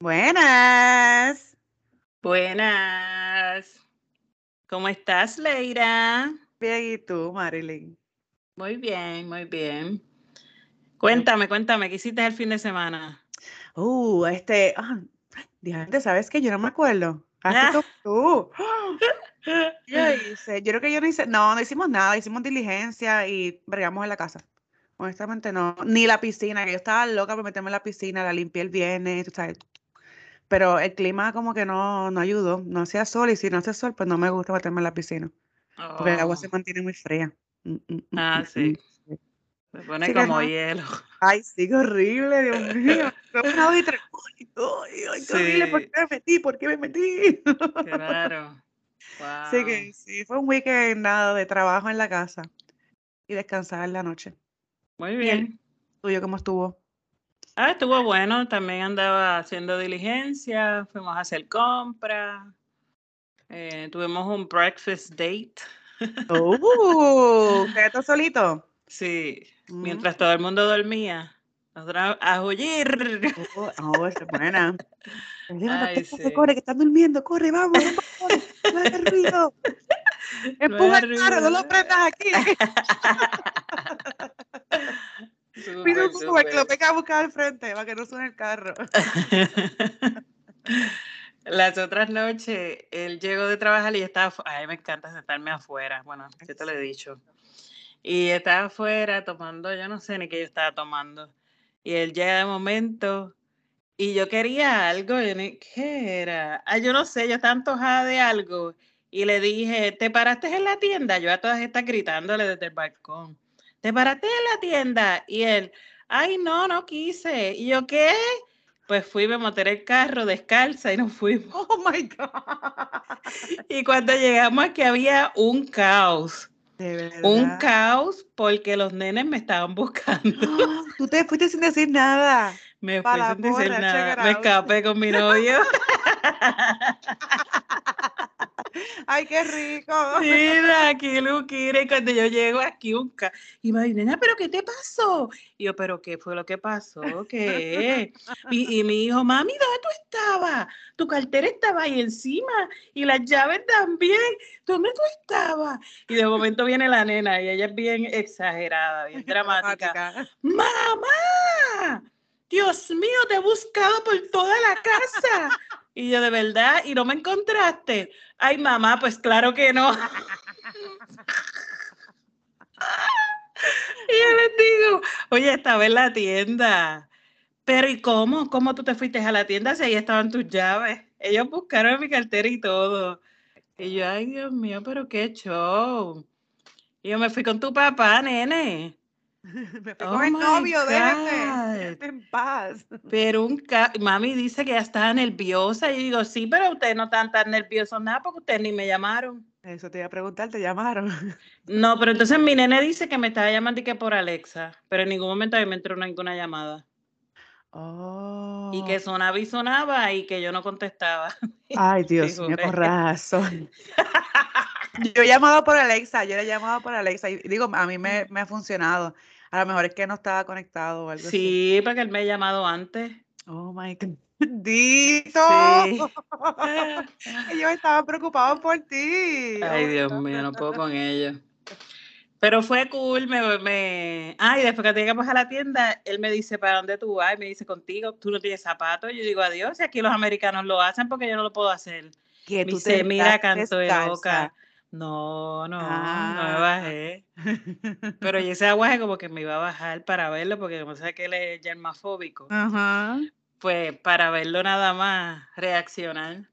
Buenas. Buenas. ¿Cómo estás, Leira? Bien, ¿y tú, Marilyn? Muy bien, muy bien. Cuéntame, cuéntame, ¿qué hiciste el fin de semana? Uh, este, ah, ¿sabes qué? Yo no me acuerdo. Hazte tú. Yo hice, yo creo que yo no hice, no, no hicimos nada, hicimos diligencia y bregamos en la casa. Honestamente no, ni la piscina, que yo estaba loca por meterme en la piscina, la limpié el viernes, tú sabes. Pero el clima como que no, no ayudó, no hacía sol y si no hace sol, pues no me gusta meterme en la piscina, porque el agua Oh, se mantiene muy fría. Mm, mm, mm, ah, sí. Se pone Sí como no. hielo. Ay, sí, qué horrible, Dios mío. Una vez y tres. Ay, ay, qué horrible, ¿por qué me metí? ¿Por qué me metí? claro. Así Wow. que sí, fue un weekend nada de trabajo en la casa y descansar en la noche. Muy ¿Y el bien. tuyo cómo estuvo? Ah, estuvo bueno, también andaba haciendo diligencia, fuimos a hacer compras, eh, tuvimos un breakfast date. ¿Ustedes están solitos? Sí, Mm. mientras todo el mundo dormía, nosotros a huir. Oh, oh, esa es buena. Ay, corre, sí. corre, que están durmiendo, corre, vamos, vamos, no hagas ruido. Empuja el carro, no lo prendas aquí. Pide un Uber que lo venga a buscar al frente para que no suene el carro. Las otras noches, él llegó de trabajar y yo estaba, a mí me encanta sentarme afuera, bueno, yo te lo he dicho. Y estaba afuera tomando, yo no sé ni qué yo estaba tomando. Y él llega de momento y yo quería algo, yo ni- ¿qué era? Ah, yo no sé, yo estaba antojada de algo. Y le dije, ¿te paraste en la tienda? Yo a todas estas gritándole desde el balcón. ¿Te paraste en la tienda? Y él, ay, no, no quise. Y yo, ¿qué? Pues fui, me monté en el carro descalza y nos fuimos. Oh my God. Y cuando llegamos aquí había un caos. De Un caos porque los nenes me estaban buscando. ¡Ah! Tú te fuiste sin decir nada. Me fui sin decir nada. Me escapé con mi novio. Ay, qué rico. Mira, aquí Luquira, y cuando yo llego aquí un ca... Y me dice, nena, ¿pero qué te pasó? Y yo, ¿pero qué fue lo que pasó? ¿Qué? Y, y mi hijo, mami, ¿dónde tú estabas? Tu cartera estaba ahí encima y las llaves también. ¿Dónde tú estabas? Y de momento viene la nena y ella es bien exagerada, bien dramática. Dramática. ¡Mamá! Dios mío, te he buscado por toda la casa. Y yo, de verdad, ¿y no me encontraste? Ay, mamá, pues claro que no. Y yo les digo, oye, estaba en la tienda. Pero ¿y cómo? ¿Cómo tú te fuiste a la tienda si ahí estaban tus llaves? Ellos buscaron mi cartera y todo. Y yo, ay, Dios mío, pero qué show. Y yo me fui con tu papá, nene. Me fui Oh el novio. Déjeme en paz. Pero un ca- mami dice que ya estaba nerviosa. Y yo digo, sí, pero ustedes no están tan nerviosos nada porque ustedes ni me llamaron. Eso te iba a preguntar, te llamaron. No, pero entonces mi nene dice que me estaba llamando y que por Alexa, pero en ningún momento a mí me entró ninguna llamada. Oh. Y que sonaba y sonaba y que yo no contestaba. Ay, Dios mío, con razón. Yo he llamado por Alexa, yo le he llamado por Alexa y digo, a mí me, me ha funcionado. A lo mejor es que no estaba conectado o algo así. Sí, porque él me ha llamado antes. Oh my God. Dito. Sí. Ellos estaban preocupados por ti. Ay, Dios mío, no puedo con ellos. Pero fue cool, me, me... Ay, después que llegamos a la tienda, él me dice, ¿para dónde tú vas? Y me dice, contigo, tú no tienes zapatos. Yo digo, adiós, y aquí los americanos lo hacen porque yo no lo puedo hacer. Que Me tú dice, te mira, canto de descalza. No, no, no me Ah. bajé. Pero yo ese aguaje como que me iba a bajar para verlo, porque como sé que él es germafóbico, Ajá. pues para verlo nada más, reaccionar.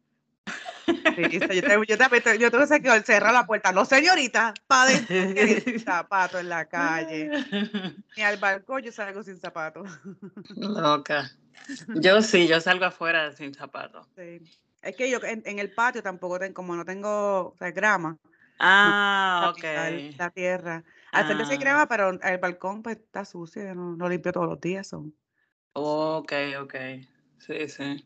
Sí, yo, te, yo, te, yo tuve que cerrar la puerta. No, señorita, para zapatos en la calle. Ni al balcón yo salgo sin zapatos. Loca. Yo sí, yo salgo afuera sin zapatos. Sí. Es que yo en, en el patio tampoco tengo, como no tengo o sea, grama, Ah, ok. la tierra. Al frente Ah. grama, pero el balcón pues está sucio, no, no limpio todos los días. son. Ok, ok. Sí, sí.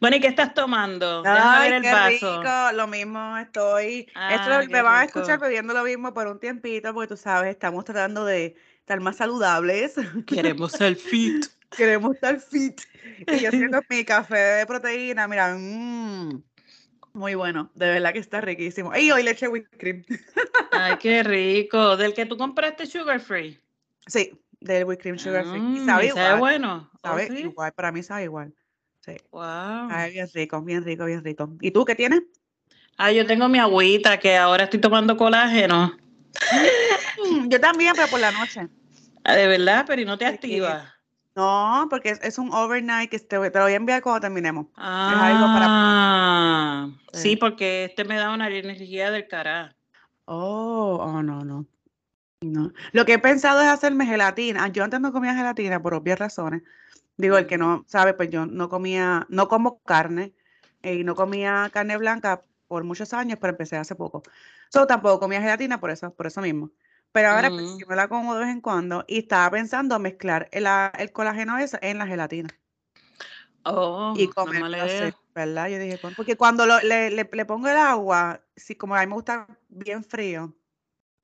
Bueno, ¿y qué estás tomando? Ay, ver el qué vaso. rico, lo mismo estoy. Esto Ah, lo- me van a escuchar bebiendo lo mismo por un tiempito, porque tú sabes, estamos tratando de estar más saludables. Queremos ser fit. Queremos estar fit. Y yo siento mi café de proteína, mira, mm, muy bueno, de verdad que está riquísimo. Y hoy leche whipped cream. Ay, qué rico. ¿Del que tú compraste sugar free? Sí, del whipped cream sugar free. Mm, sabe ¿y sabe igual, bueno? ¿Oh, sabe sí? igual, para mí sabe igual. Sí, Wow. sabe bien rico, bien rico, bien rico. ¿Y tú qué tienes? Ah, yo tengo mi agüita que ahora estoy tomando colágeno. Mm, Yo también, pero por la noche. Ah, de verdad, pero ¿y no te Sí. No, porque es, es un overnight que te, te lo voy a enviar cuando terminemos. algo para Ah, Sí. porque este me da una energía del carajo. Oh, oh, no, no. No. Lo que he pensado es hacerme gelatina. Yo antes no comía gelatina por obvias razones. Digo, el que no sabe, pues yo no comía, no como carne eh, y no comía carne blanca por muchos años, pero empecé hace poco. So, tampoco comía gelatina por eso, por eso mismo. Pero ahora pues, Mm. sí me la como de vez en cuando y estaba pensando mezclar el, el colágeno ese en la gelatina Oh, y no comer mala así. ¿verdad? Yo dije, porque cuando lo- le, le- le pongo el agua, sí, como a mí me gusta bien frío,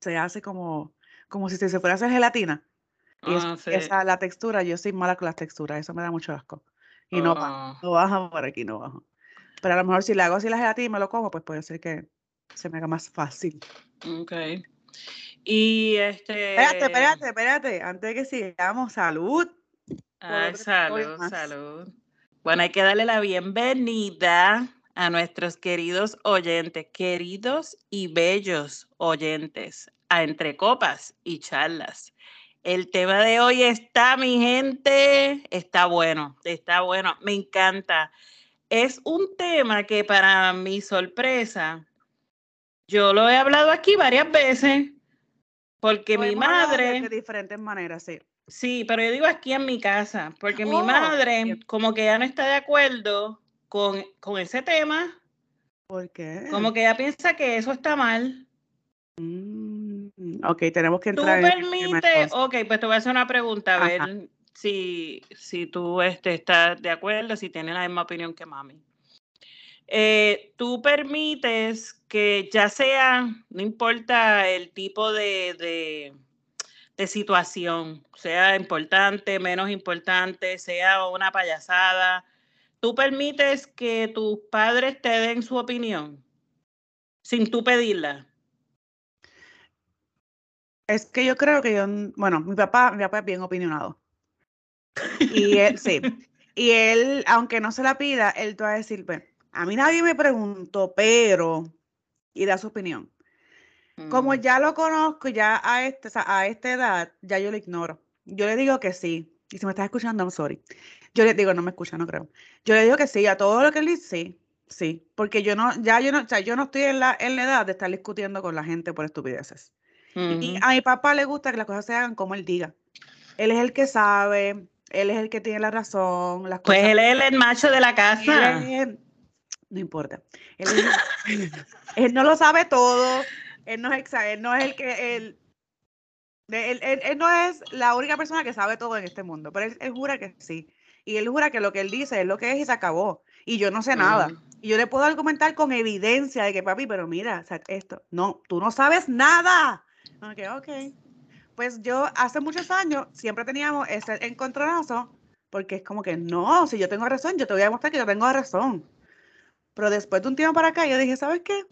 se hace como, como si se se fuera a hacer gelatina. Y es- Ah, sí. esa, la textura, yo soy mala con las texturas, eso me da mucho asco. Y no baja, Ah, no baja por aquí, no baja. Pero a lo mejor si le hago así la gelatina y me lo como, pues puede ser que se me haga más fácil. ok. Y este. Espérate, espérate, espérate, antes de que sigamos, salud. Ay, episodio salud, salud. Bueno, hay que darle la bienvenida a nuestros queridos oyentes, queridos y bellos oyentes, a Entre Copas y Charlas. El tema de hoy está, mi gente, está bueno, está bueno, me encanta. Es un tema que para mi sorpresa, yo lo he hablado aquí varias veces, porque mi madre... De, diferentes maneras, sí. Sí, pero yo digo aquí en mi casa, porque mi Oh, madre como que ya no está de acuerdo con, con ese tema, ¿Por qué? como que ella piensa que eso está mal. Mm, ok, tenemos que ¿Tú entrar en tema permites? entonces. Ok, pues te voy a hacer una pregunta, a Ajá. ver si, si tú este, estás de acuerdo, si tienes la misma opinión que mami. Eh, ¿Tú permites que ya sea, no importa el tipo de, de, de situación, sea importante, menos importante, sea una payasada, ¿tú permites que tus padres te den su opinión sin tú pedirla? Es que yo creo que yo, bueno, mi papá, mi papá es bien opinionado. Y él, sí. Y él, aunque no se la pida, él te va a decir, pues, a mí nadie me preguntó, pero, y da su opinión. Como Mm, ya lo conozco, ya a, este, o sea, a esta edad, ya yo lo ignoro. Yo le digo que sí. Y si me estás escuchando, I'm sorry. Yo le digo, no me escucha, no creo. Yo le digo que sí, a todo lo que él dice, sí, sí. Porque yo no, ya yo no, o sea, yo no estoy en la, en la edad de estar discutiendo con la gente por estupideces. Y ujú. a mi papá le gusta que las cosas se hagan como él diga. Él es el que sabe, él es el que tiene la razón, las Pues cosas. él es el macho de la él casa. es- no importa. Él, no lo sabe todo. Él no es, él no es el que él, él, él- no es la única persona que sabe todo en este mundo, pero él, jura que sí. Y él jura que lo que él dice es lo que es y se acabó. Y yo no sé nada. Y yo le puedo argumentar con evidencia de que, papi, pero mira, o sea, esto, no, tú no sabes nada. Ok, ok. Pues yo hace muchos años siempre teníamos ese encontronazo, porque es como que no, si yo tengo razón, yo te voy a demostrar que yo tengo razón. Pero después de un tiempo para acá, yo dije, ¿sabes qué?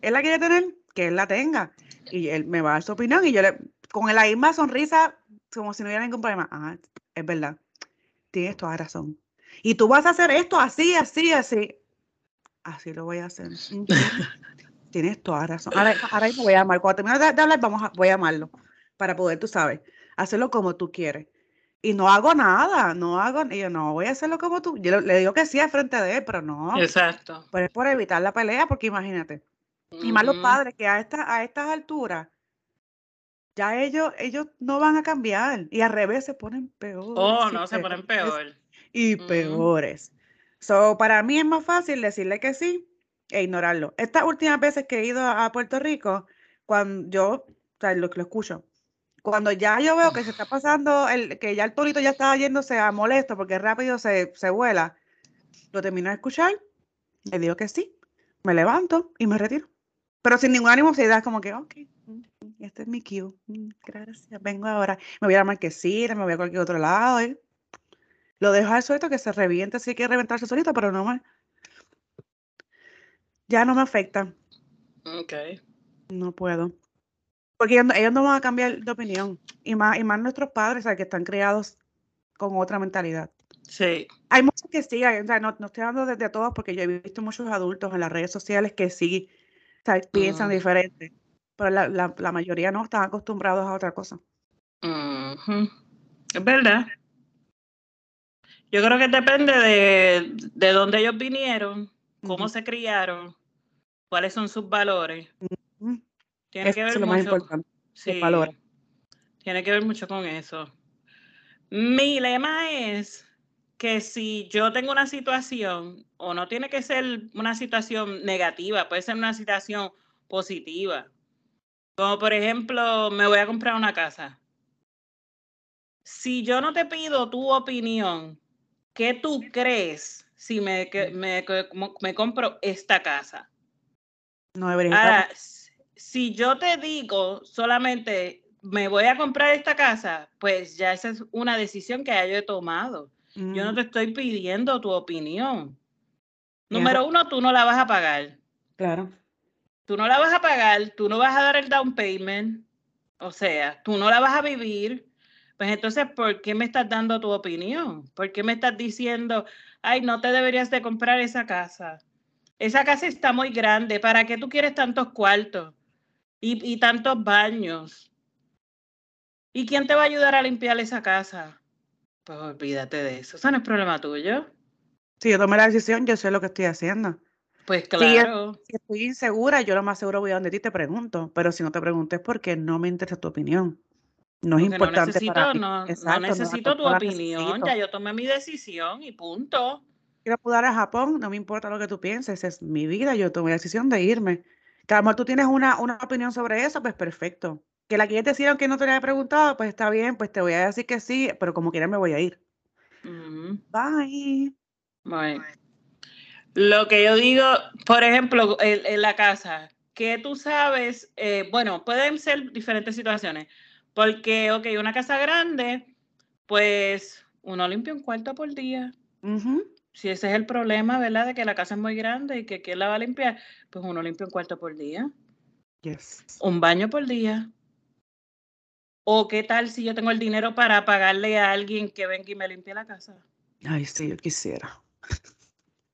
Él la quiere tener, que él la tenga. Y él me va a dar su opinión y yo le, con la misma sonrisa, como si no hubiera ningún problema. Ah, es verdad, tienes toda razón. Y tú vas a hacer esto así, así, así. Así lo voy a hacer. Tienes toda razón. Ahora, ahora mismo voy a llamar. Cuando termine de, de hablar, vamos a, voy a llamarlo. Para poder, tú sabes, hacerlo como tú quieres. Y no hago nada, no hago, y yo no voy a hacerlo como tú. Yo le, digo que sí al frente de él, pero no. Exacto. Pero es por evitar la pelea, porque imagínate. Y más los padres que a, esta, a estas alturas, ya ellos, ellos no van a cambiar. Y al revés se ponen peores. Oh, no, se ponen peor. Y peores. So, para mí es más fácil decirle que sí e ignorarlo. Estas últimas veces que he ido a Puerto Rico, cuando yo, o sea, lo que lo escucho, Cuando ya yo veo que se está pasando, el, que ya el torito ya está yéndose a molesto porque rápido se, se vuela, lo termino de escuchar, le digo que sí, me levanto y me retiro. Pero sin ninguna animosidad, como que, ok, este es mi cue, gracias, vengo ahora. Me voy a la marquesina, me voy a cualquier otro lado. ¿eh? Lo dejo al suelto que se reviente si hay que reventarse solito, pero no me. Ya no me afecta. Ok. No puedo. Porque ellos, no van a cambiar de opinión. Y más, y más nuestros padres, o que están criados con otra mentalidad. Sí. Hay muchos que sí, o sea, no, estoy hablando de, todos porque yo he visto muchos adultos en las redes sociales que sí piensan diferente. Pero la, la, mayoría no están acostumbrados a otra cosa. Es verdad. Yo creo que depende de, de dónde ellos vinieron, cómo se criaron, cuáles son sus valores. Tiene que ver mucho. Sí, Tiene que ver mucho con eso. Mi lema es que si yo tengo una situación, o no tiene que ser una situación negativa, puede ser una situación positiva. Como por ejemplo, me voy a comprar una casa. Si yo no te pido tu opinión, ¿qué tú crees si me, me, me compro esta casa? No debería si yo te digo solamente me voy a comprar esta casa, pues ya esa es una decisión que ya yo he tomado. Yo no te estoy pidiendo tu opinión. Número uno, tú no la vas a pagar. Claro. Tú no la vas a pagar, tú no vas a dar el down payment, o sea, tú no la vas a vivir. Pues entonces, ¿por qué me estás dando tu opinión? ¿Por qué me estás diciendo, ay, no te deberías de comprar esa casa? Esa casa está muy grande, ¿para qué tú quieres tantos cuartos y, y tantos baños? ¿Y quién te va a ayudar a limpiar esa casa? Pues olvídate de eso. Eso no es problema tuyo. Si yo tomé la decisión, yo sé lo que estoy haciendo. Pues claro. Si, estoy insegura, yo lo más seguro voy a donde ti te pregunto. Pero si no te pregunto es porque no me interesa tu opinión. No es importante no necesito, para No, no necesito tu opinión. Ya yo tomé mi decisión y punto. Quiero mudar a Japón, no me importa lo que tú pienses, es mi vida, yo tomé la decisión de irme. Que a lo mejor tú tienes una, una opinión sobre eso, pues perfecto que la quieres decir aunque no te haya preguntado, pues está bien, pues te voy a decir que sí, pero como quiera me voy a ir. Bye. Bye. Lo que yo digo, por ejemplo, en, la casa, que tú sabes, eh, bueno, pueden ser diferentes situaciones, porque, ok, una casa grande, pues uno limpia un cuarto por día. Si ese es el problema, ¿verdad? De que la casa es muy grande y que quién la va a limpiar, pues uno limpia un cuarto por día. Yes. Un baño por día. ¿O qué tal si yo tengo el dinero para pagarle a alguien que venga y me limpie la casa? Ay, sí, yo quisiera.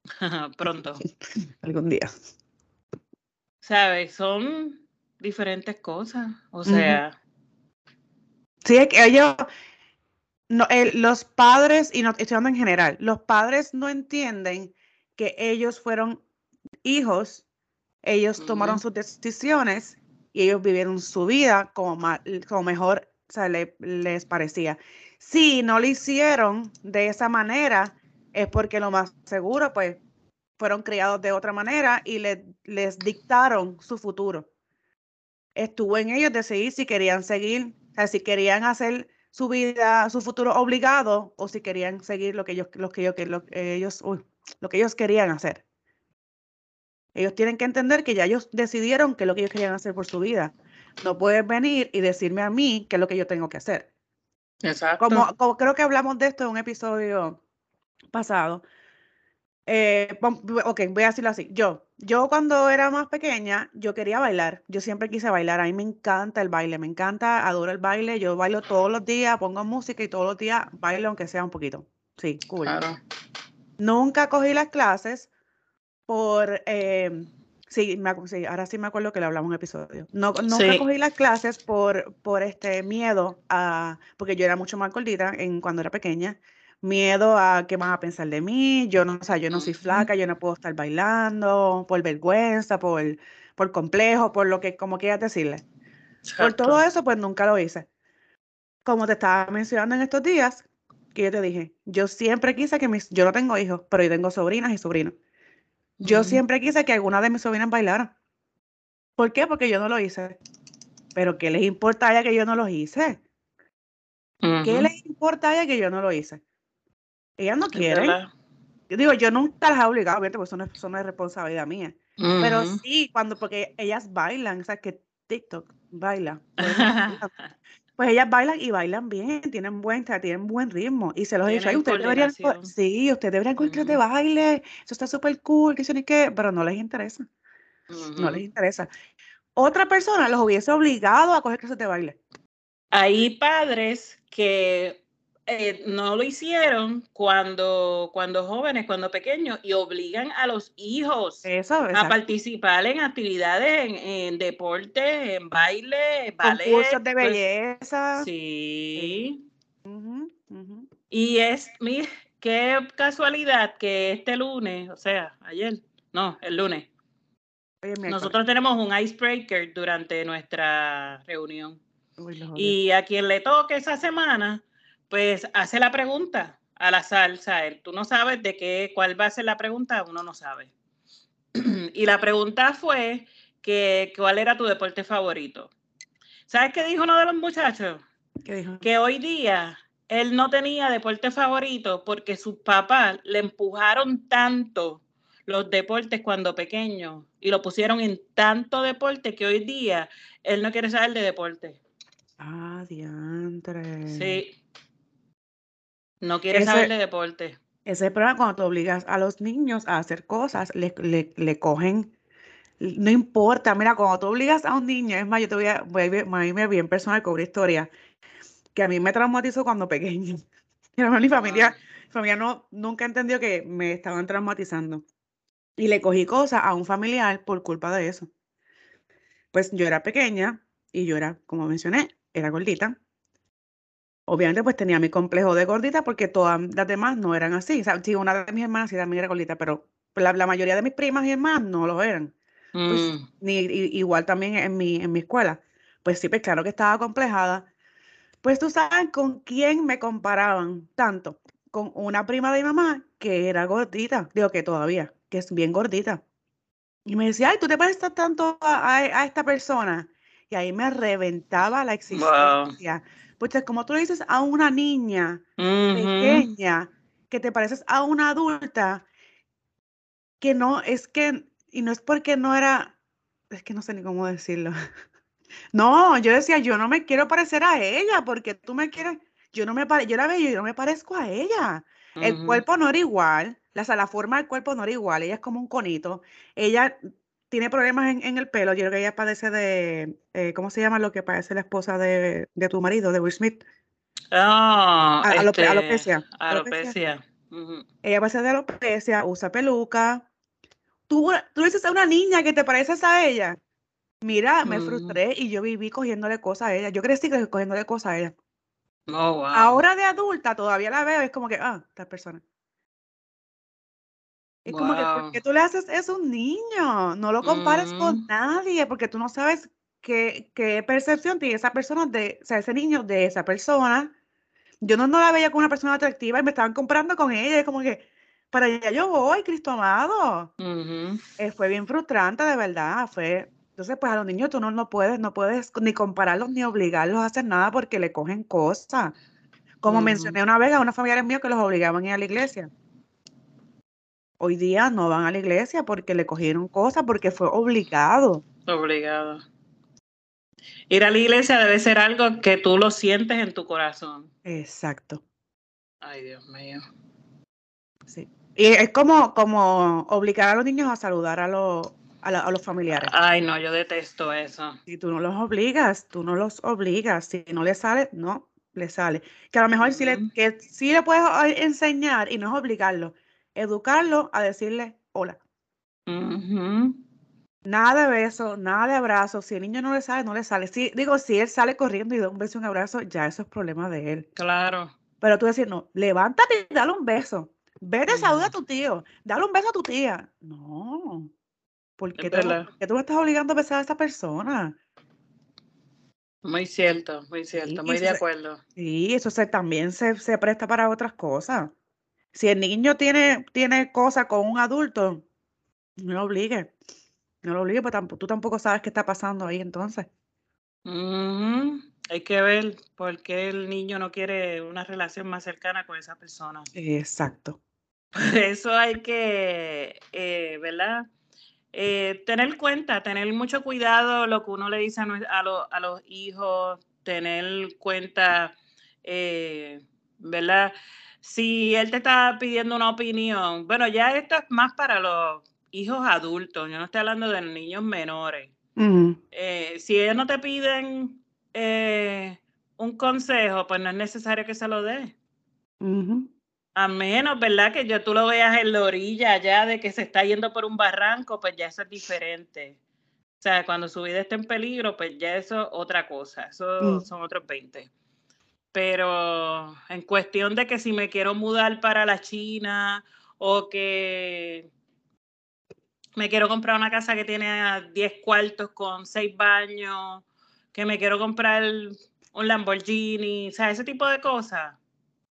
Pronto. Algún día. ¿Sabes? Son diferentes cosas. O sea. Sí, es que no, los padres, y no estoy hablando en general, los padres no entienden que ellos fueron hijos, ellos tomaron sus decisiones y ellos vivieron su vida como, como mejor les parecía. Si no lo hicieron de esa manera, es porque lo más seguro, pues, fueron criados de otra manera y les dictaron su futuro. Estuvo en ellos decidir si querían seguir, o sea, si querían hacer su vida, su futuro obligado o si querían seguir lo que ellos, lo que ellos, lo que ellos, lo que ellos querían hacer. Ellos tienen que entender que ya ellos decidieron qué es lo que ellos querían hacer por su vida. No puedes venir y decirme a mí qué es lo que yo tengo que hacer. Exacto. Como, creo que hablamos de esto en un episodio pasado. Eh, ok, voy a decirlo así. Yo, yo cuando era más pequeña, yo quería bailar. Yo siempre quise bailar. A mí me encanta el baile, me encanta, adoro el baile. Yo bailo todos los días, pongo música y todos los días bailo aunque sea un poquito. Sí, cool. Claro. Nunca cogí las clases por, eh, sí, ahora sí me acuerdo que le hablamos en un episodio. No, nunca cogí las clases por, por este miedo a, porque yo era mucho más gordita en, cuando era pequeña, miedo a qué van a pensar de mí, yo no, o sea, yo no soy flaca, yo no puedo estar bailando, por vergüenza, por, por complejo, por lo que, como quieras decirle. Por todo eso, pues nunca lo hice. Como te estaba mencionando en estos días, que yo te dije, yo siempre quise que mis, yo no tengo hijos, pero yo tengo sobrinas y sobrinos. Yo siempre quise que alguna de mis sobrinas bailara. ¿Por qué? Porque yo no lo hice. Pero ¿qué les importa a ella que yo no lo hice? ¿Qué les importa a ella que yo no lo hice? Ellas no quieren. Yo digo, yo nunca las he obligado, obviamente, porque eso no, es, responsabilidad mía. Pero sí, cuando, porque ellas bailan, o sea, que TikTok baila. Pues, ellas bailan y bailan bien, tienen buen, tienen buen ritmo. Y se los he dicho, ustedes deberían, sí, ustedes deberían coger de baile, eso está súper cool, que ni qué, pero no les interesa. No les interesa. Otra persona los hubiese obligado a coger clases de baile. Hay padres que eh, no lo hicieron cuando, cuando jóvenes, cuando pequeños, y obligan a los hijos a participar en actividades, en, deporte, en baile, ballet. Concursos de pues, belleza. sí. Y es, mira, qué casualidad que este lunes, o sea, ayer, no, el lunes, nosotros tenemos un icebreaker durante nuestra reunión. y a quien le toque esa semana, pues hace la pregunta al azar, él Tú no sabes de qué, cuál va a ser la pregunta, uno no sabe. y la pregunta fue que cuál era tu deporte favorito. ¿Sabes qué dijo uno de los muchachos? Que hoy día él no tenía deporte favorito porque sus papás le empujaron tanto los deportes cuando pequeño y lo pusieron en tanto deporte que hoy día él no quiere saber de deporte. Ah, diantre. Sí. No quiere saber de deporte. Ese es el problema cuando te obligas a los niños a hacer cosas, le, le, cogen, no importa, mira, cuando tú obligas a un niño, es más, yo te voy a, voy a, irme bien personal con una historia que a mí me traumatizó cuando pequeño. mi familia, mi familia no, nunca entendió que me estaban traumatizando. Y le cogí cosas a un familiar por culpa de eso. Pues yo era pequeña y yo era, como mencioné, era gordita. Obviamente, pues tenía mi complejo de gordita porque todas las demás no eran así. O sea, sí, una de mis hermanas sí también era gordita, pero la, mayoría de mis primas y hermanas no lo eran. Pues, mm. ni, igual también en mi, en mi escuela. Pues sí, pues claro que estaba complejada. Pues tú sabes con quién me comparaban tanto. Con una prima de mi mamá que era gordita, digo que todavía, que es bien gordita. Y me decía, ay, tú te pareces tanto a, esta persona. Y ahí me reventaba la existencia. Pues como tú le dices a una niña pequeña que te pareces a una adulta, que no, es que, y no es porque no era, es que no sé ni cómo decirlo. No, yo decía, yo no me quiero parecer a ella, porque tú me quieres, yo no me pare, yo la veo yo no me parezco a ella. El cuerpo no era igual, la, la forma del cuerpo no era igual, ella es como un conito. Ella tiene problemas en, el pelo. Yo creo que ella padece de, eh, ¿cómo se llama lo que parece la esposa de, tu marido, de Will Smith? Ah, este, alopecia. Alopecia. Ella padece de alopecia, usa peluca. Tú, tú dices a una niña que te pareces a ella. Mira, me frustré y yo viví cogiéndole cosas a ella. Yo crecí cogiéndole cosas a ella. Oh, Ahora de adulta todavía la veo, es como que, ah, esta persona. Es como que, porque tú le haces eso a un niño? No lo compares con mm. nadie, porque tú no sabes qué, qué percepción tiene esa persona de, o sea, ese niño de esa persona. Yo no, no la veía como una persona atractiva y me estaban comparando con ella. Es como que, para allá yo voy, Cristo amado. Eh, fue bien frustrante, de verdad. Fue, entonces, pues a los niños tú no, no puedes, no puedes ni compararlos ni obligarlos a hacer nada porque le cogen cosas. Como mencioné una vez a unos familiares míos que los obligaban a ir a la iglesia. Hoy día no van a la iglesia porque le cogieron cosas, porque fue obligado. Obligado. Ir a la iglesia debe ser algo que tú lo sientes en tu corazón. Exacto. Ay, Dios mío. Sí. Y es como, como obligar a los niños a saludar a, los, a, los familiares. Ay, no, yo detesto eso. Si tú no los obligas, tú no los obligas. Si no le sale, no le sale. Que a lo mejor sí, le, que sí le puedes enseñar y no es obligarlo educarlo a decirle hola. Nada de beso, nada de abrazo. Si el niño no le sale, no le sale. Si, digo, si él sale corriendo y da un beso y un abrazo, ya eso es problema de él. Claro. Pero tú decir, no, levántate y dale un beso. Vete, saluda a tu tío. Dale un beso a tu tía. No. ¿Por qué, tú, tú me estás obligando a besar a esa persona? Muy cierto, muy cierto, muy de acuerdo. sí, eso se, también se, se presta para otras cosas. Si el niño tiene, tiene cosas con un adulto, no lo obligue. No lo obligue, porque tú tampoco sabes qué está pasando ahí entonces. Hay que ver por qué el niño no quiere una relación más cercana con esa persona. Exacto. Por eso hay que, eh, ¿verdad? Eh, tener cuenta, tener mucho cuidado lo que uno le dice a, a, los hijos, tener cuenta, eh, ¿verdad? Si él te está pidiendo una opinión, bueno, ya esto es más para los hijos adultos, yo no estoy hablando de niños menores. Eh, si ellos no te piden un consejo, pues no es necesario que se lo dé. A menos, ¿verdad? Que yo tú lo veas en la orilla ya de que se está yendo por un barranco, pues ya eso es diferente. O sea, cuando su vida está en peligro, pues ya eso es otra cosa. Eso mm. son otros 20. Pero en cuestión de que si me quiero mudar para la China o que me quiero comprar una casa que tiene 10 cuartos con 6 baños, que me quiero comprar un Lamborghini, o sea, ese tipo de cosas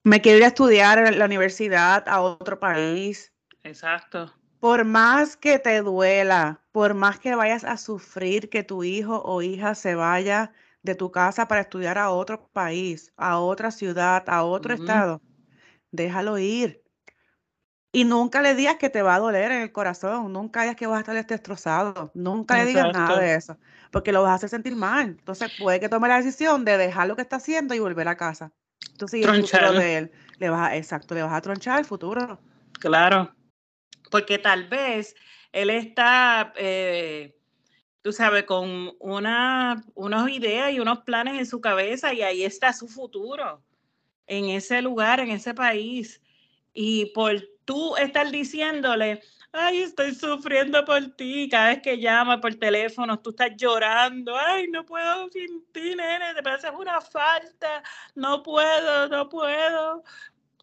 me quiero ir a estudiar en la universidad a otro país. Exacto. Por más que te duela, por más que vayas a sufrir que tu hijo o hija se vaya de tu casa para estudiar a otro país, a otra ciudad, a otro estado, déjalo ir. Y nunca le digas que te va a doler en el corazón, nunca digas que vas a estar destrozado, nunca le digas nada de eso, porque lo vas a hacer sentir mal. Entonces puede que tome la decisión de dejar lo que está haciendo y volver a casa. Entonces, el futuro de él, le vas a, exacto, le vas a tronchar el futuro. Claro, porque tal vez él está, eh, tú sabes, con una, unas ideas y unos planes en su cabeza y ahí está su futuro, en ese lugar, en ese país. Y por tú estar diciéndole, ay, estoy sufriendo por ti, cada vez que llama por teléfono, tú estás llorando, ay, no puedo sin ti, nene, te parece una falta, no puedo, no puedo.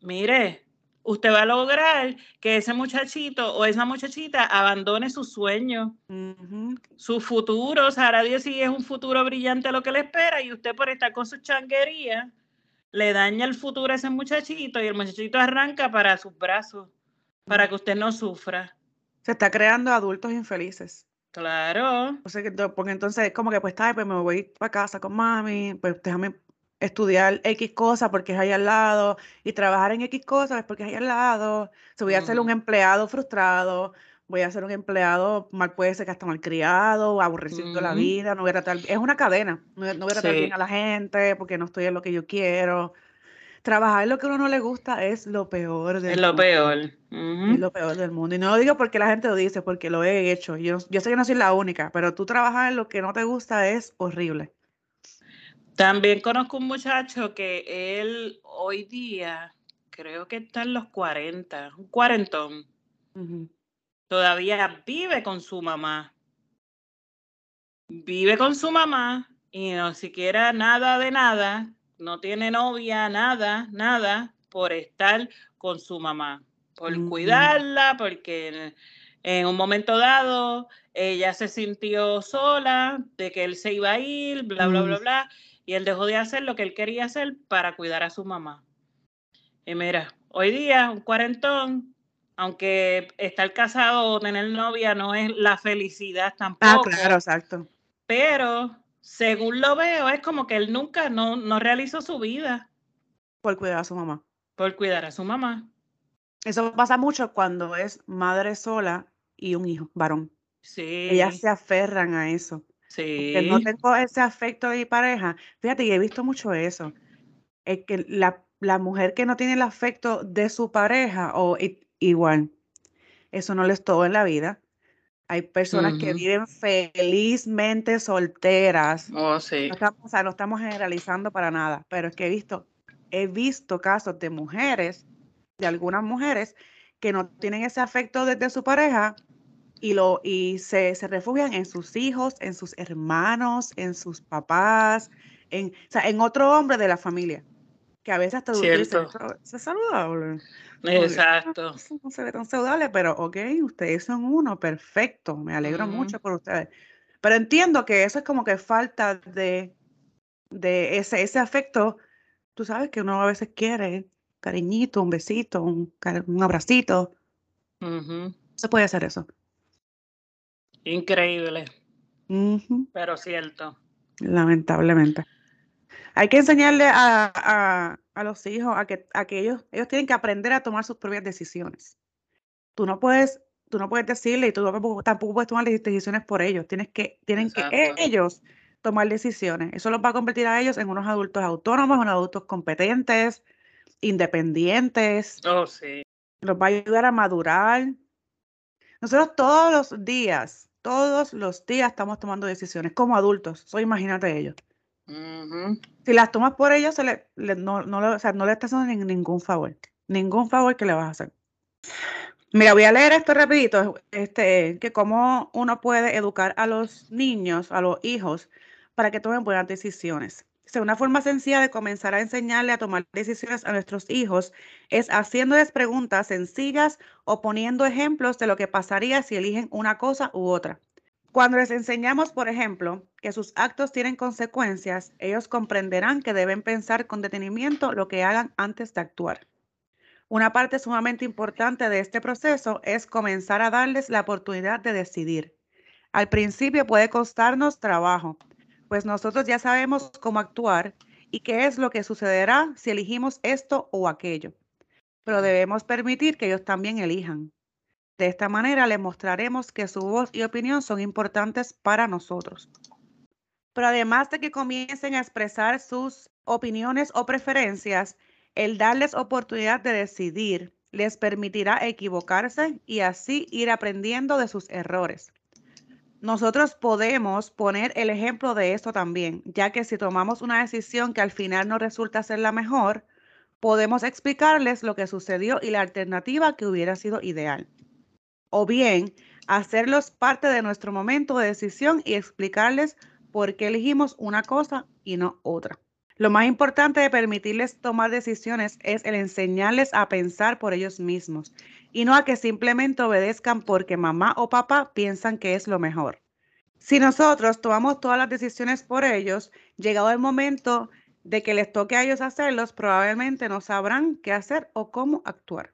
Mire, usted va a lograr que ese muchachito o esa muchachita abandone su sueño, su futuro, o sea, Dios sí es un futuro brillante lo que le espera y usted por estar con su changuería le daña el futuro a ese muchachito y el muchachito arranca para sus brazos, para que usted no sufra. Se está creando adultos infelices. Claro. O sea, que, porque entonces como que pues, está, pues me voy para casa con mami, pues déjame estudiar X cosas porque es ahí al lado y trabajar en X cosas porque es ahí al lado. Se voy a ser un empleado frustrado, voy a ser un empleado mal puede ser que hasta malcriado, aborreciendo la vida, no voy a tratar, es una cadena, no, voy a tratar bien a la gente porque no estoy en lo que yo quiero trabajar lo que a uno no le gusta es lo peor del es lo peor. Es lo peor del mundo. Y no lo digo porque la gente lo dice, porque lo he hecho. Yo, yo sé que no soy la única, pero tú trabajar en lo que no te gusta es horrible. También conozco un muchacho que él hoy día, creo que está en los 40, un cuarentón. Todavía vive con su mamá. Vive con su mamá y no siquiera nada de nada no tiene novia, nada, nada, por estar con su mamá, por cuidarla, porque en, un momento dado ella se sintió sola, de que él se iba a ir, bla, bla, bla, bla, y él dejó de hacer lo que él quería hacer para cuidar a su mamá. Y mira, hoy día un cuarentón, aunque estar casado o tener novia no es la felicidad ah, tampoco. Ah, claro, exacto. Pero según lo veo, es como que él nunca no, no realizó su vida. Por cuidar a su mamá. Por cuidar a su mamá. Eso pasa mucho cuando es madre sola y un hijo, varón. Sí. Ellas se aferran a eso. Sí. Que no tengo ese afecto de mi pareja. Fíjate, y he visto mucho eso. Es que la, la mujer que no tiene el afecto de su pareja, o igual, eso no les todo en la vida. Hay personas que viven felizmente solteras. Oh, sí. No estamos, o sea, no estamos generalizando para nada, pero es que he visto, he visto casos de mujeres, de algunas mujeres, que no tienen ese afecto desde su pareja y, lo, y se, se refugian en sus hijos, en sus hermanos, en sus papás, en, o sea, en otro hombre de la familia. Que a veces hasta dicen, es saludable. Exacto. No se ve tan saludable, pero ok, ustedes son uno, perfecto, me alegro mucho por ustedes. Pero entiendo que eso es como que falta de, de ese, ese afecto, tú sabes que uno a veces quiere cariñito, un besito, un, un abracito. Se puede hacer eso. Increíble. Pero cierto. Lamentablemente. Hay que enseñarle a, los hijos a que, a ellos, ellos tienen que aprender a tomar sus propias decisiones. Tú no puedes, tú no puedes decirle y tú tampoco, puedes tomar decisiones por ellos. Tienes que, tienen que ellos tomar decisiones. Eso los va a convertir a ellos en unos adultos autónomos, unos adultos competentes, independientes. Oh, sí. Los va a ayudar a madurar. Nosotros todos los días, todos los días estamos tomando decisiones como adultos. So, imagínate ellos. Si las tomas por ellos, se le, no, no le estás haciendo ningún favor. Ningún favor que le vas a hacer. Mira, voy a leer esto rapidito, este, que cómo uno puede educar a los niños, a los hijos, para que tomen buenas decisiones. Una forma sencilla de comenzar a enseñarle a tomar decisiones a nuestros hijos es haciéndoles preguntas sencillas o poniendo ejemplos de lo que pasaría si eligen una cosa u otra. Cuando les enseñamos, por ejemplo, que sus actos tienen consecuencias, ellos comprenderán que deben pensar con detenimiento lo que hagan antes de actuar. Una parte sumamente importante de este proceso es comenzar a darles la oportunidad de decidir. Al principio puede costarnos trabajo, pues nosotros ya sabemos cómo actuar y qué es lo que sucederá si elegimos esto o aquello. Pero debemos permitir que ellos también elijan. De esta manera les mostraremos que su voz y opinión son importantes para nosotros. Pero además de que comiencen a expresar sus opiniones o preferencias, el darles oportunidad de decidir les permitirá equivocarse y así ir aprendiendo de sus errores. Nosotros podemos poner el ejemplo de esto también, ya que si tomamos una decisión que al final no resulta ser la mejor, podemos explicarles lo que sucedió y la alternativa que hubiera sido ideal. O bien, hacerlos parte de nuestro momento de decisión y explicarles por qué elegimos una cosa y no otra. Lo más importante de permitirles tomar decisiones es el enseñarles a pensar por ellos mismos y no a que simplemente obedezcan porque mamá o papá piensan que es lo mejor. Si nosotros tomamos todas las decisiones por ellos, llegado el momento de que les toque a ellos hacerlos, probablemente no sabrán qué hacer o cómo actuar.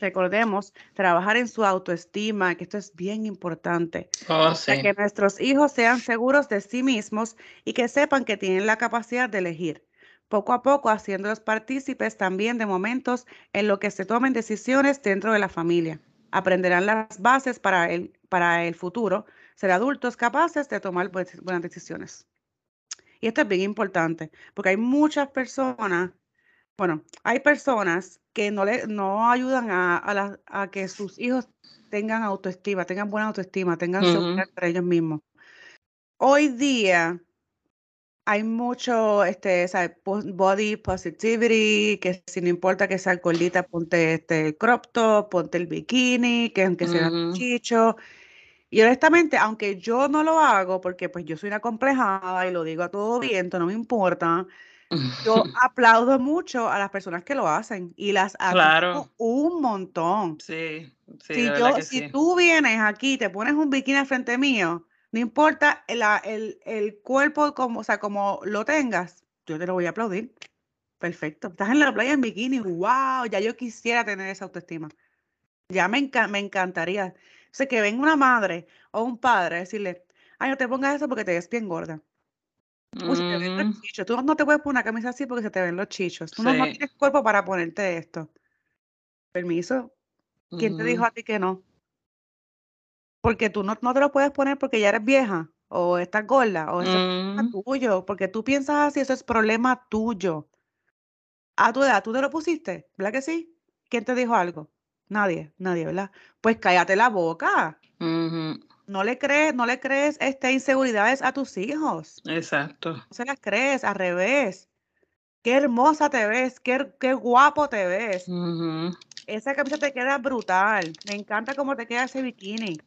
Recordemos trabajar en su autoestima, que esto es bien importante. Oh, para que nuestros hijos sean seguros de sí mismos y que sepan que tienen la capacidad de elegir. Poco a poco haciéndolos partícipes también de momentos en los que se tomen decisiones dentro de la familia. Aprenderán las bases para el, para el futuro, ser adultos capaces de tomar buenas decisiones. Y esto es bien importante, porque hay muchas personas, bueno, hay personas que no, le, no ayudan a, a, que sus hijos tengan autoestima, tengan buena autoestima, tengan seguridad para ellos mismos. Hoy día hay mucho este, body positivity, que si no importa que sea gordita, ponte este crop top, ponte el bikini, que aunque sea chicho. Y honestamente, aunque yo no lo hago, porque pues yo soy una complejada y lo digo a todo viento, no me importa, yo aplaudo mucho a las personas que lo hacen y las claro. un montón. Sí, sí. Si, yo, si tú vienes aquí te pones un bikini frente mío, no importa el, el, el, cuerpo como, o sea, como lo tengas, yo te lo voy a aplaudir. Perfecto. Estás en la playa en bikini, wow, ya yo quisiera tener esa autoestima. Ya me, me encantaría. O sea, que venga una madre o un padre a decirle, ay, no te pongas eso porque te ves bien gorda. Uy, se te ven los mm. chichos. Tú no te puedes poner una camisa así porque se te ven los chichos. Tú no, tienes cuerpo para ponerte esto. Permiso. ¿Quién te dijo a ti que no? Porque tú no, no te lo puedes poner porque ya eres vieja o estás gorda o eso es mm. tuyo. Porque tú piensas así, eso es problema tuyo. A tu edad, ¿tú te lo pusiste? ¿Verdad que sí? ¿Quién te dijo algo? Nadie, nadie, ¿verdad? Pues cállate la boca. No le crees, no le crees este, inseguridades a tus hijos. Exacto. No se las crees, al revés. Qué hermosa te ves, qué, qué guapo te ves. Esa camisa te queda brutal. Me encanta cómo te queda ese bikini.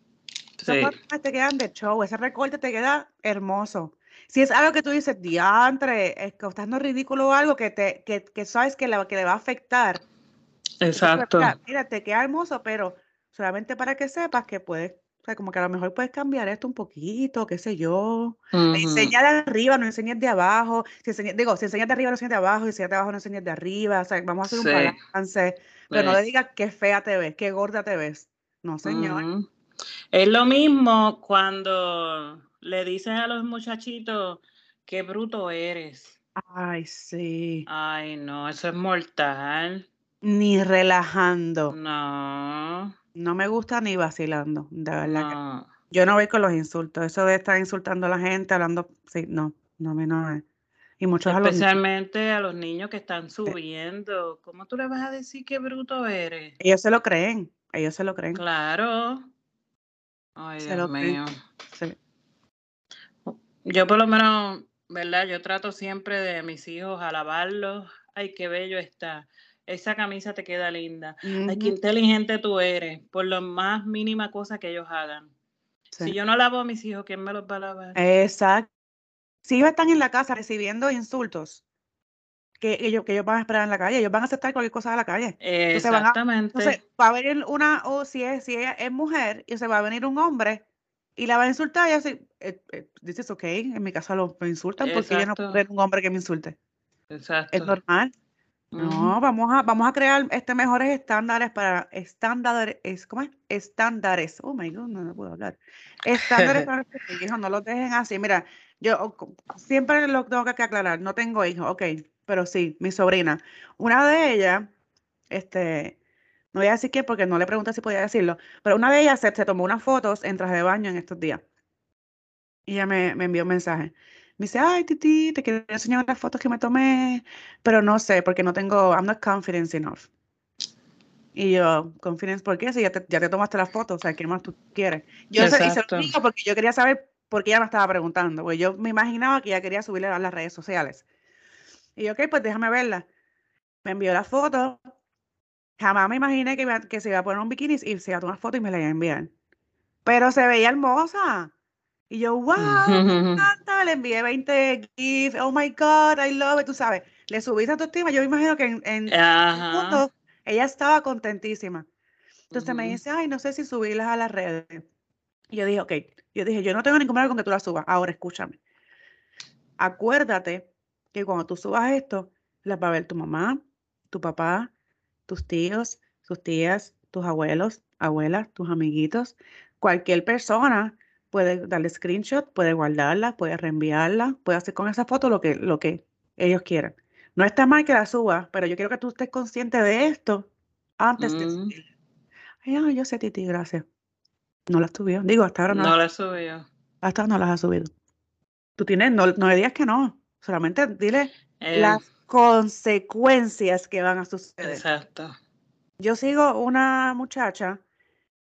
Sí. te quedan de show, ese recorte te queda hermoso. Si es algo que tú dices, diantre, es que estás no ridículo o algo que, te, que, que sabes que, que le va a afectar. Exacto. mira, te queda hermoso, pero solamente para que sepas que puedes o sea, como que a lo mejor puedes cambiar esto un poquito, qué sé yo. Enseñar de arriba, no enseñar de abajo. Si digo, si enseñas de arriba, no enseñas de abajo. Si enseñas de abajo, no enseñas de arriba. O sea, vamos a hacer un balance. Pero no le digas qué fea te ves, qué gorda te ves. No, señor. Es lo mismo cuando le dices a los muchachitos, qué bruto eres. Ay, sí. Ay, no, eso es mortal. Ni relajando. No. No me gusta ni vacilando, de verdad. que yo no voy con los insultos. Eso de estar insultando a la gente, hablando, sí, no, no, mí no. Y muchos a los niños. Especialmente a los niños que están subiendo. ¿Cómo tú le vas a decir qué bruto eres? Ellos se lo creen, ellos se lo creen. Claro. Ay, Se Dios lo creen. mío. Sí. Yo por lo menos, ¿verdad? Yo trato siempre de mis hijos alabarlos. Ay, qué bello está. Esa camisa te queda linda. Ay, qué inteligente tú eres. Por lo más mínima cosa que ellos hagan. Si yo no lavo a mis hijos, ¿quién me los va a lavar? Exacto. Si ellos están en la casa recibiendo insultos, que ellos, que ellos van a esperar en la calle, ellos van a aceptar cualquier cosa de la calle. Entonces van a, Exactamente. entonces va a venir una, o si es, si ella es mujer, y se va a venir un hombre y la va a insultar y así, dices, ok, en mi casa lo me insultan porque yo no puedo ver un hombre que me insulte. Es Exacto. normal. No, vamos a, vamos a crear este mejores estándares para estándares, es, ¿cómo es? Estándares. Oh my God, no, no puedo hablar. Estándares para nuestros hijos, no los dejen así. Mira, yo siempre lo tengo que aclarar, no tengo hijos, ok, pero sí, mi sobrina. Una de ellas, este, no voy a decir quién porque no le pregunté si podía decirlo, pero una de ellas se, se tomó unas fotos en traje de baño en estos días. Y ella me, me envió un mensaje. Me dice, ay, Titi, te quiero enseñar las fotos que me tomé, pero no sé, porque no tengo, I'm not confident enough. Y yo, confidence, ¿por qué? Si ya te, ya te tomaste las fotos, o sea, ¿qué más tú quieres? Yo se, y se Exacto. lo digo porque yo quería saber por qué ella me estaba preguntando, porque yo me imaginaba que ella quería subirla a las redes sociales. Y yo, ok, pues déjame verla. Me envió la foto. Jamás me imaginé que, iba- que se iba a poner un bikini y se iba a tomar foto y me la iba a enviar. Pero se veía hermosa. Y yo, wow, me encanta. Le envié 20 GIFs. Oh my God, I love it. Tú sabes, le subí esa autoestima. Yo me imagino que en, en segundos ella estaba contentísima. Entonces me dice, ay, no sé si subirlas a las redes. Y yo dije, ok. Yo dije, yo no tengo ningún problema con que tú las subas. Ahora escúchame. Acuérdate que cuando tú subas esto, las va a ver tu mamá, tu papá, tus tíos, tus tías, tus abuelos, abuelas, tus amiguitos. Cualquier persona puede darle screenshot, puede guardarla, puede reenviarla, puede hacer con esa foto lo que, lo que ellos quieran. No está mal que la subas, pero yo quiero que tú estés consciente de esto antes de Mm. subirla. Ay, yo sé, Titi, gracias. No las subió. Digo, hasta ahora no, No las, la subió. hasta ahora no las ha subido. Tú tienes, no, no le digas que no. Solamente dile Eh, las consecuencias que van a suceder. exacto. Yo sigo una muchacha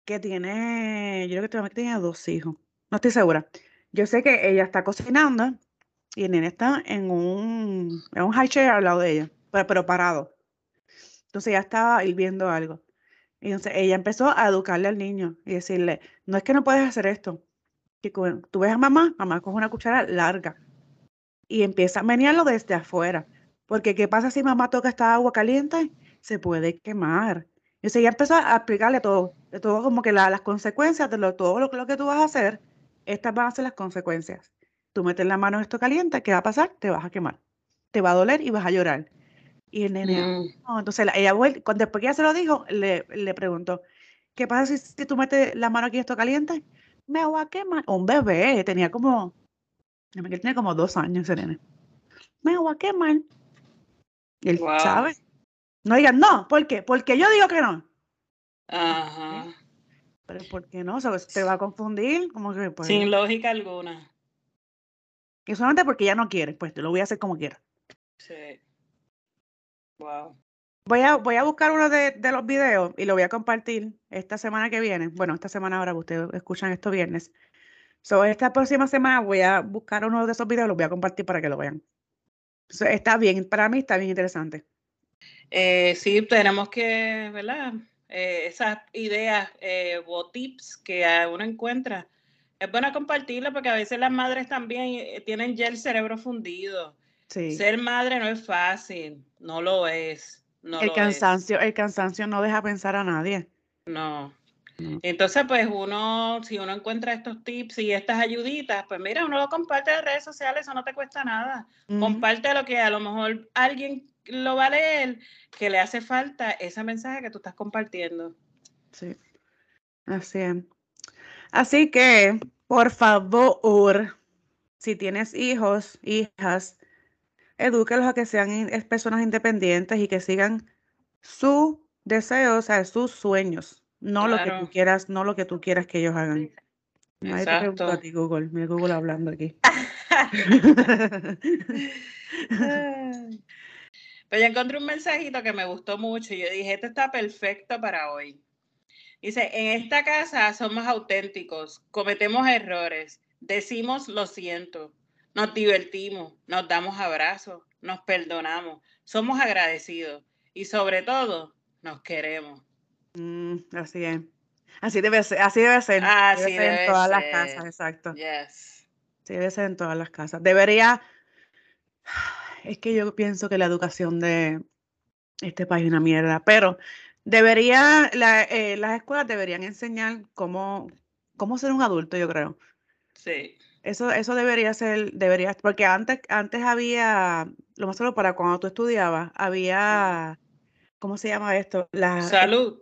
que tiene, yo creo que tiene dos hijos. No estoy segura. Yo sé que ella está cocinando y el nene está en un, en un high chair al lado de ella, pero, pero parado. Entonces ella estaba hirviendo algo. Y entonces ella empezó a educarle al niño y decirle, no es que no puedes hacer esto. Que tú ves a mamá, mamá coge una cuchara larga y empieza a menearlo desde afuera. Porque ¿qué pasa si mamá toca esta agua caliente? Se puede quemar. Y entonces ella empezó a explicarle todo, todo como que la- las consecuencias de lo, todo lo, lo que tú vas a hacer, estas van a ser las consecuencias. Tú metes la mano en esto caliente, ¿qué va a pasar? Te vas a quemar. Te va a doler y vas a llorar. Y el nene, Mm, no, entonces la- ella vuelve, cuando después que ella se lo dijo, le, le preguntó, ¿qué pasa si, si tú metes la mano aquí en esto caliente? Me voy a quemar. Un bebé, tenía como, tenía como dos años ese nene. Me voy a quemar. Y él Wow. sabe. No digan no, ¿por qué? Porque yo digo que no. Ajá. Pero ¿por qué no? ¿Sabes? Te va a confundir, como que pues, Sin lógica alguna. y solamente porque ella no quiere, pues te lo voy a hacer como quiera. Sí. Wow. Voy a, voy a buscar uno de, de los videos y lo voy a compartir esta semana que viene. Bueno, esta semana ahora que ustedes escuchan esto viernes. So, esta próxima semana voy a buscar uno de esos videos y los voy a compartir para que lo vean. So, está bien, para mí está bien interesante. Eh, sí, tenemos que, ¿verdad? Eh, esas ideas eh, o tips que a uno encuentra, es bueno compartirlo porque a veces las madres también eh, tienen ya el cerebro fundido. Sí. Ser madre no es fácil, no lo es. No el lo es. cansancio, el cansancio no deja pensar a nadie. No. No. Entonces, pues uno, si uno encuentra estos tips y estas ayuditas, pues mira, uno lo comparte en redes sociales, eso no te cuesta nada. Comparte lo que a lo mejor alguien lo va a leer, que le hace falta ese mensaje que tú estás compartiendo. Sí. Así es. Así que, por favor, si tienes hijos, hijas, edúquelos a que sean personas independientes y que sigan su deseo, o sea, sus sueños, no lo que tú quieras, no lo que tú quieras que ellos hagan. Nadie te preguntó a Exacto. ti, Google. Mira Google hablando aquí. Pues yo encontré un mensajito que me gustó mucho y yo dije, este está perfecto para hoy. Dice, en esta casa somos auténticos, cometemos errores, decimos lo siento, nos divertimos, nos damos abrazos, nos perdonamos, somos agradecidos y sobre todo nos queremos. Mm, así es. Así debe ser, así debe ser. Así debe ser en todas las casas, exacto. Yes. Sí, debe ser en todas las casas. Debería, es que yo pienso que la educación de este país es una mierda, pero debería, la- eh, las escuelas deberían enseñar cómo, cómo ser un adulto, yo creo. Sí. Eso, eso debería ser, debería, porque antes, antes había, lo más solo para cuando tú estudiabas, había, ¿cómo se llama esto? Las, Salud.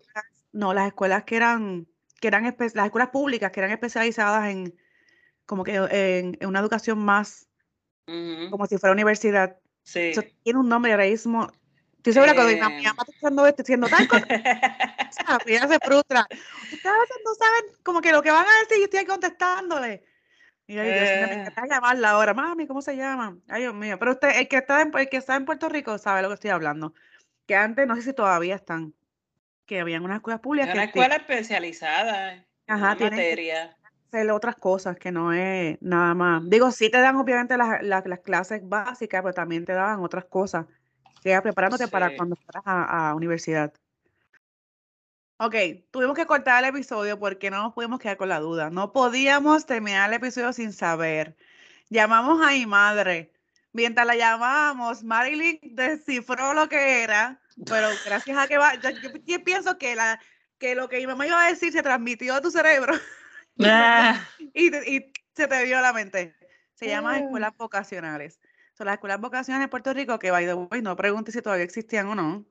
no, las escuelas que eran, que eran, las escuelas públicas que eran especializadas en, como que en, en una educación más, como si fuera universidad. Sí. Eso tiene un nombre ahora mismo. Estoy segura que cuando mi, Eh. mamá está escuchando esto, diciendo tal cosa, ella se frustra. Ustedes no saben como que lo que van a decir yo estoy ahí contestándole. Yo, Dios mío, me Eh. encanta llamarla ahora. Mami, ¿cómo se llama? Ay, Dios mío. Pero usted, el que está en, el que está en Puerto Rico sabe lo que estoy hablando. Que antes, no sé si todavía están, que habían unas escuelas Es públicas una que escuela especializada en Ajá, materia. Hacer otras cosas que no es nada más. Digo, sí te dan obviamente las, las, las clases básicas, pero también te daban otras cosas. Que preparándote para Sí. cuando fueras a, a universidad. Ok, tuvimos que cortar el episodio porque no nos pudimos quedar con la duda. No podíamos terminar el episodio sin saber. Llamamos a mi madre. Mientras la llamábamos, Marilyn descifró lo que era, pero gracias a que va, yo, yo- yo pienso que, la, que lo que mi mamá iba a decir se transmitió a tu cerebro Ah, y, se te dio a la mente. Se llama Ah. escuelas vocacionales. Son las escuelas vocacionales en Puerto Rico que, by the way, no pregunte si todavía existían o no.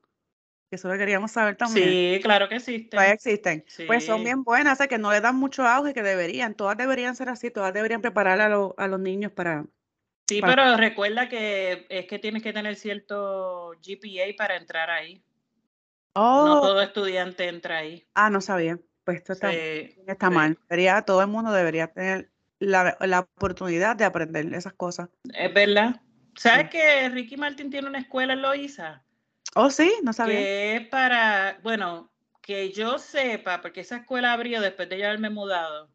Que eso lo queríamos saber también. sí, claro que existe. Todavía existen. Pues son bien buenas, o sea, que no le dan mucho auge que deberían. Todas deberían ser así, todas deberían preparar a, lo- a los niños para... Sí, pero recuerda que es que tienes que tener cierto GPA para entrar ahí. No Oh, todo estudiante entra ahí. ah, no sabía. Pues esto está, Sí, está sí. mal. Debería, todo el mundo debería tener la, la oportunidad de aprender esas cosas. Es verdad. ¿Sabes Sí. que Ricky Martin tiene una escuela en Loíza? Oh, sí, no sabía. Que es para, bueno, que yo sepa, porque esa escuela abrió después de yo haberme mudado,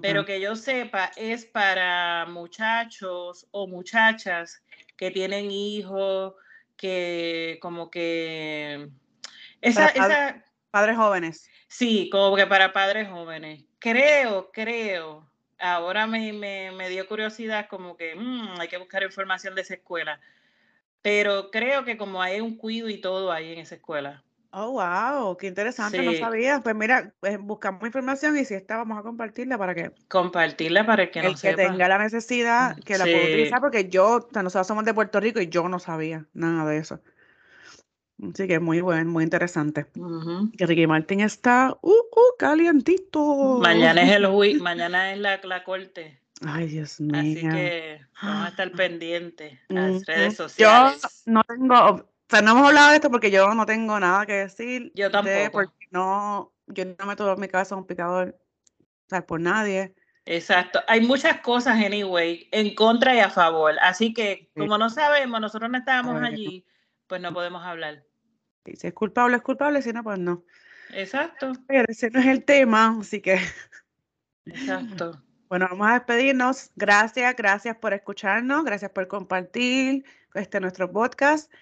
pero que yo sepa es para muchachos o muchachas que tienen hijos, que como que... Esa, esa, Padres jóvenes. sí, como que para padres jóvenes. Creo, creo. Ahora me, me, me dio curiosidad como que mm, hay que buscar información de esa escuela. Pero creo que como hay un cuido y todo ahí en esa escuela. Oh, wow, qué interesante, no sabía. Pues mira, pues buscamos información y si está, vamos a compartirla para que Compartirla para que el no que sepa. tenga la necesidad, que la pueda utilizar, porque yo, nosotros somos de Puerto Rico y yo no sabía nada de eso. Así que muy bueno, muy interesante. Ujú. Que Ricky Martin está, uh, uh, calientito. Mañana es el jui- mañana es la, la corte. Ay, Dios Así mío. que vamos a estar pendientes a las redes Ujú. Yo sociales. no tengo, o sea, no hemos hablado de esto porque yo no tengo nada que decir. Yo de- tampoco. porque no, yo no meto en mi casa un picador, o sea, por nadie. Exacto. Hay muchas cosas, anyway, en contra y a favor. Así que, como no sabemos, nosotros no estábamos allí, pues no podemos hablar. Y si es culpable, es culpable, si no, pues no. Exacto, Pero ese no es el tema, así que, exacto. bueno, vamos a despedirnos. Gracias, gracias por escucharnos, gracias por compartir este nuestro podcast.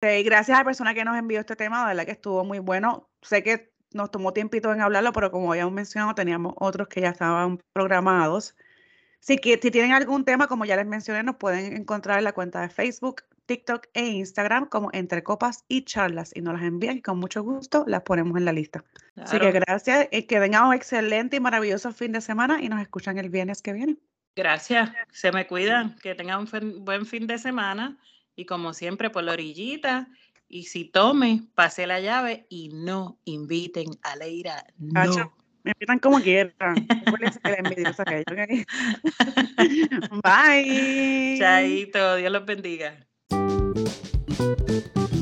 Eh, Y gracias a la persona que nos envió este tema, de verdad que estuvo muy bueno. Sé que nos tomó tiempito en hablarlo, pero como habíamos mencionado, teníamos otros que ya estaban programados. Si, que, si tienen algún tema, como ya les mencioné, nos pueden encontrar en la cuenta de Facebook, TikTok e Instagram como Entre Copas y Charlas y nos las envían y con mucho gusto las ponemos en la lista. Así que Claro. gracias y que tengan un excelente y maravilloso fin de semana y nos escuchan el viernes que viene. Gracias. Se me cuidan. Que tengan un buen fin de semana. Y como siempre, por la orillita. Y si tome, pase la llave y no inviten a Leira. No. Me invitan como quieran. Bye. Chaito, Dios los bendiga. Música